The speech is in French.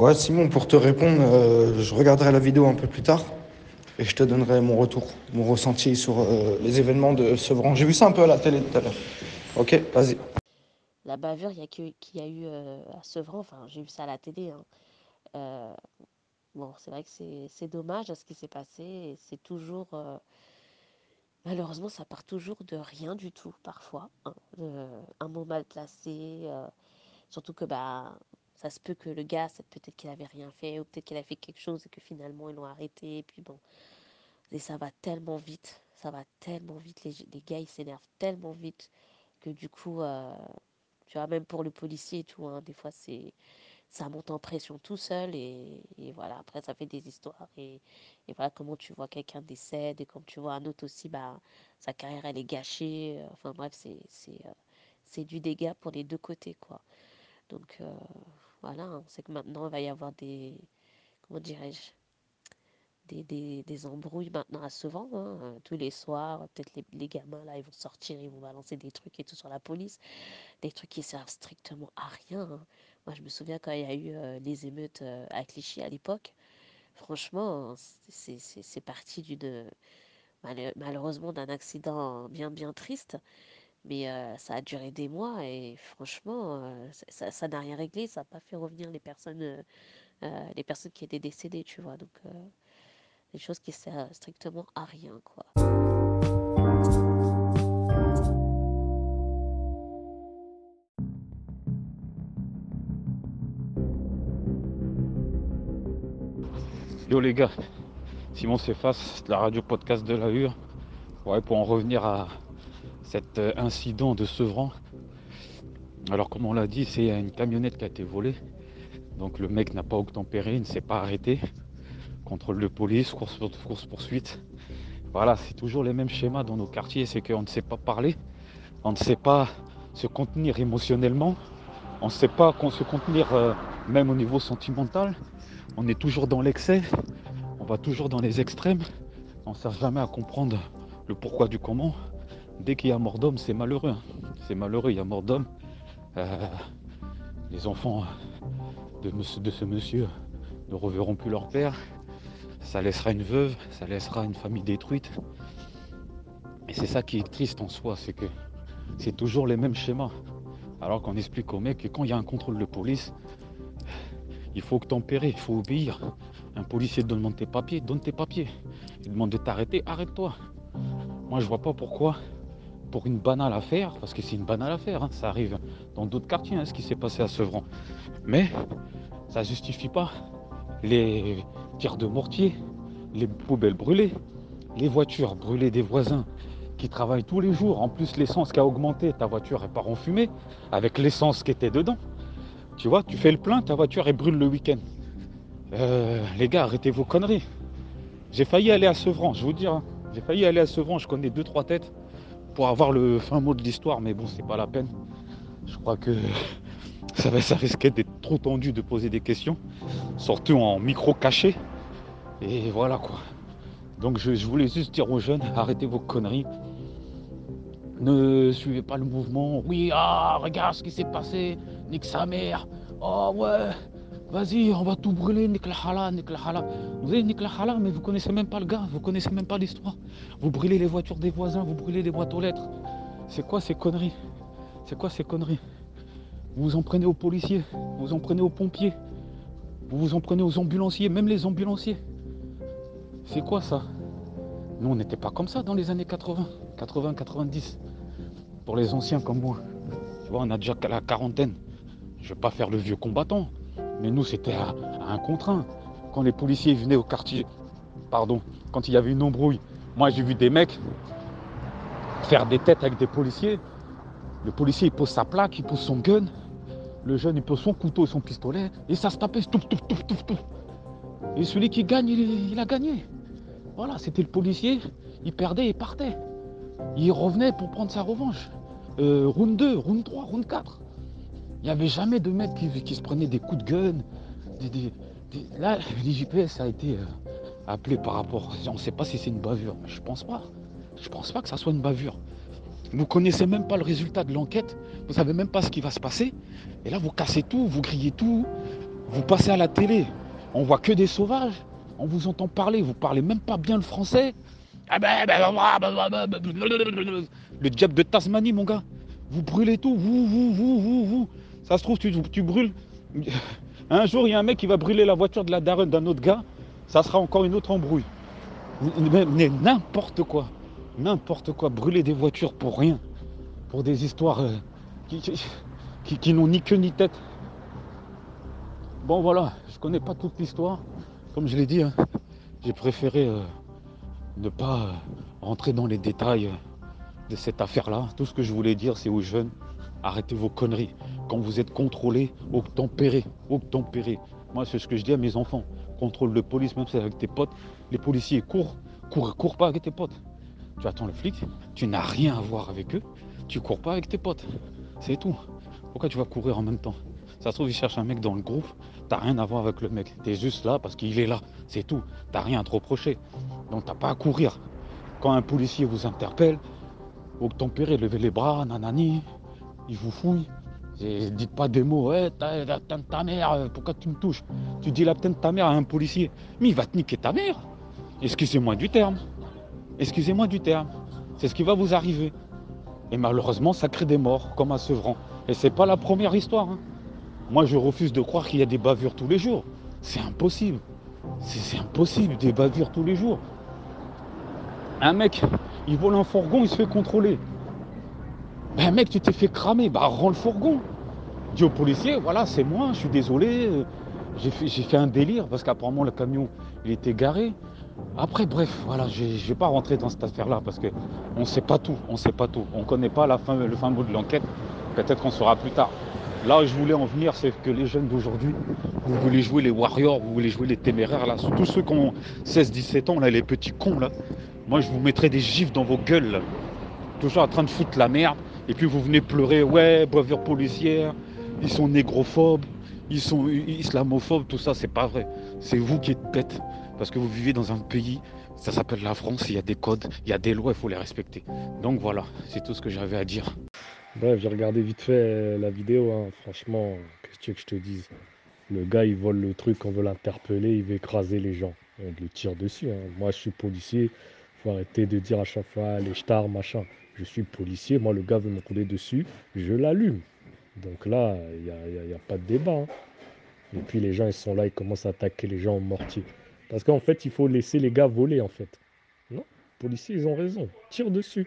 Ouais, Simon, pour te répondre, euh, je regarderai la vidéo un peu plus tard et je te donnerai mon retour, mon ressenti sur euh, les événements de Sevran. J'ai vu ça un peu à la télé tout à l'heure. Ok, vas-y. La bavure qu'il y a eu euh, à Sevran, enfin, j'ai vu ça à la télé. Hein. Bon, c'est vrai que c'est dommage à ce qui s'est passé c'est toujours. malheureusement, ça part toujours de rien du tout, parfois. Hein. un mot mal placé, surtout que bah, ça se peut que le gars, peut-être qu'il avait rien fait, ou peut-être qu'il a fait quelque chose et que finalement ils l'ont arrêté. Et puis bon, et ça va tellement vite, ça va tellement vite. Les, gars, ils s'énervent tellement vite que du coup, euh, tu vois, même pour le policier et tout, hein, des fois, c'est ça monte en pression tout seul et, voilà, après ça fait des histoires et, voilà comment tu vois quelqu'un décède et comme tu vois un autre aussi, bah, sa carrière elle est gâchée, enfin bref, euh, c'est du dégât pour les deux côtés quoi. Donc euh, voilà, on sait que maintenant, il va y avoir des, comment dirais-je, des, embrouilles maintenant à ce vent. Hein, euh, tous les soirs, peut-être les, gamins, là, ils vont sortir, ils vont balancer des trucs et tout sur la police. Des trucs qui servent strictement à rien. Hein. Moi, je me souviens quand il y a eu euh, les émeutes euh, à Clichy à l'époque. Franchement, c'est parti malheureusement d'un accident bien bien triste mais ça a duré des mois et franchement, ça n'a rien réglé, ça n'a pas fait revenir les personnes, les personnes qui étaient décédées, tu vois? Donc, des choses qui servent strictement à rien, quoi. Yo les gars, Simon Cefas, la radio podcast de la Hure. Ouais, pour en revenir à, cet euh, incident de Sevran. Alors comme on l'a dit, c'est une camionnette qui a été volée. Donc le mec n'a pas obtempéré, il ne s'est pas arrêté. Contrôle de police, course, poursuite. Voilà, c'est toujours les mêmes schémas dans nos quartiers, c'est qu'on ne sait pas parler, on ne sait pas se contenir émotionnellement, on ne sait pas se contenir euh, même au niveau sentimental. On est toujours dans l'excès, on va toujours dans les extrêmes, on ne sert jamais à comprendre le pourquoi du comment dès qu'il y a mort d'homme, c'est malheureux. Hein. C'est malheureux, il y a mort d'homme. Euh, les enfants de, de, ce monsieur ne reverront plus leur père. Ça laissera une veuve, ça laissera une famille détruite. Et c'est ça qui est triste en soi, c'est que c'est toujours les mêmes schémas. Alors qu'on explique aux mecs que quand il y a un contrôle de police, il faut tempérer, il faut obéir. Un policier demande tes papiers, donne tes papiers. Il demande de t'arrêter, arrête-toi. Moi je vois pas pourquoi pour une banale affaire, parce que c'est une banale affaire, hein, ça arrive dans d'autres quartiers, hein, ce qui s'est passé à Sevran. Mais ça justifie pas les tirs de mortier, les poubelles brûlées, les voitures brûlées des voisins qui travaillent tous les jours. En plus, l'essence qui a augmenté, ta voiture est part en fumée avec l'essence qui était dedans. Tu vois, tu fais le plein, ta voiture elle brûle le week-end. Euh, les gars, arrêtez vos conneries. J'ai failli aller à Sevran, je vous dire. Hein. J'ai failli aller à Sevran, je connais deux, trois têtes pour avoir le fin mot de l'histoire, mais bon, c'est pas la peine. Je crois que ça, ça risquait d'être trop tendu de poser des questions, surtout en micro caché. Et voilà quoi. Donc je, voulais juste dire aux jeunes, arrêtez vos conneries. Ne suivez pas le mouvement. Oui, ah, regarde ce qui s'est passé. Nique sa mère. Oh ouais, Vas-y, on va tout brûler, nique la hala, nique la hala. Vous avez nique la hala, mais vous connaissez même pas le gars, vous connaissez même pas l'histoire. Vous brûlez les voitures des voisins, vous brûlez les boîtes aux lettres. C'est quoi ces conneries? C'est quoi ces conneries? Vous vous en prenez aux policiers, vous vous en prenez aux pompiers, vous vous en prenez aux ambulanciers, même les ambulanciers. C'est quoi ça? Nous, on n'était pas comme ça dans les années 80, 80, 90. Pour les anciens comme moi. Tu vois, on a déjà la quarantaine. Je vais pas faire le vieux combattant. Mais nous, c'était à, un contre un. Quand les policiers venaient au quartier, pardon, quand il y avait une embrouille, moi j'ai vu des mecs faire des têtes avec des policiers. Le policier il pose sa plaque, il pose son gun. Le jeune il pose son couteau et son pistolet. Et ça se tapait, tout, tout, tout, tout, tout. Et celui qui gagne, il, a gagné. Voilà, c'était le policier. Il perdait et partait. Il revenait pour prendre sa revanche. Euh, round 2, round 3, round 4. Il n'y avait jamais de mecs qui, se prenaient des coups de gun. là, l'IGPS a été euh, appelé par rapport. On ne sait pas si c'est une bavure, mais je pense pas. Je pense pas que ça soit une bavure. Vous connaissez même pas le résultat de l'enquête, vous savez même pas ce qui va se passer. Et là, vous cassez tout, vous grillez tout. Vous passez à la télé, on voit que des sauvages. On vous entend parler, vous parlez même pas bien le français. Le diable de Tasmanie, mon gars. Vous brûlez tout, vous, vous, vous, vous, vous. Ça se trouve, tu, brûles. Un jour, il y a un mec qui va brûler la voiture de la daronne d'un autre gars. Ça sera encore une autre embrouille. Mais n'importe quoi. N'importe quoi. Brûler des voitures pour rien. Pour des histoires euh, qui, n'ont ni queue ni tête. Bon, voilà. Je connais pas toute l'histoire. Comme je l'ai dit, hein, j'ai préféré euh, ne pas euh, rentrer dans les détails de cette affaire-là. Tout ce que je voulais dire, c'est aux jeunes, arrêtez vos conneries. Quand vous êtes contrôlé, obtempéré, obtempéré. Moi, c'est ce que je dis à mes enfants. Contrôle de police, même si c'est avec tes potes. Les policiers courent, courent, courent pas avec tes potes. Tu attends le flic, tu n'as rien à voir avec eux, tu cours pas avec tes potes. C'est tout. Pourquoi tu vas courir en même temps? Ça se trouve, il cherche un mec dans le groupe, t'as rien à voir avec le mec. T'es juste là parce qu'il est là, c'est tout. T'as rien à te reprocher. Donc t'as pas à courir. Quand un policier vous interpelle, tempérez, levez les bras, nanani, il vous fouille. Dites pas des mots, ouais, ta, ta, mère, pourquoi tu me touches? Tu dis la de ta mère à un policier, mais il va te niquer ta mère. Excusez-moi du terme. Excusez-moi du terme. C'est ce qui va vous arriver. Et malheureusement, ça crée des morts, comme à Sevran. Et c'est pas la première histoire. Hein. Moi, je refuse de croire qu'il y a des bavures tous les jours. C'est impossible. C'est impossible, des bavures tous les jours. Un mec, il vole un fourgon, il se fait contrôler. Ben mec, tu t'es fait cramer, bah rends le fourgon. Dis au policier, voilà, c'est moi, je suis désolé, euh, j'ai fait, un délire parce qu'apparemment le camion il était garé. Après, bref, voilà, je ne vais pas rentrer dans cette affaire-là parce qu'on ne sait pas tout, on ne sait pas tout. On ne connaît pas la fin, le fin mot de l'enquête. Peut-être qu'on saura plus tard. Là où je voulais en venir, c'est que les jeunes d'aujourd'hui, vous voulez jouer les warriors, vous voulez jouer les téméraires, là, tous ceux qui ont 16-17 ans, là, les petits cons, là. Moi, je vous mettrai des gifs dans vos gueules, Toujours en train de foutre la merde. Et puis vous venez pleurer, ouais, bavure policière, ils sont négrophobes, ils sont islamophobes, tout ça, c'est pas vrai. C'est vous qui êtes bêtes. Parce que vous vivez dans un pays, ça s'appelle la France, il y a des codes, il y a des lois, il faut les respecter. Donc voilà, c'est tout ce que j'avais à dire. Bref, j'ai regardé vite fait euh, la vidéo. Hein. Franchement, qu'est-ce que tu veux que je te dise? Le gars, il vole le truc, on veut l'interpeller, il veut écraser les gens. On le tire dessus. Hein. Moi, je suis policier. faut arrêter de dire à chaque fois les stars, machin. Je suis policier. Moi, le gars veut me couler dessus. Je l'allume. Donc là, il n'y a, pas de débat. Hein. Et puis les gens, ils sont là, ils commencent à attaquer les gens au mortier. Parce qu'en fait, il faut laisser les gars voler, en fait. Non, policiers, ils ont raison. Tire dessus.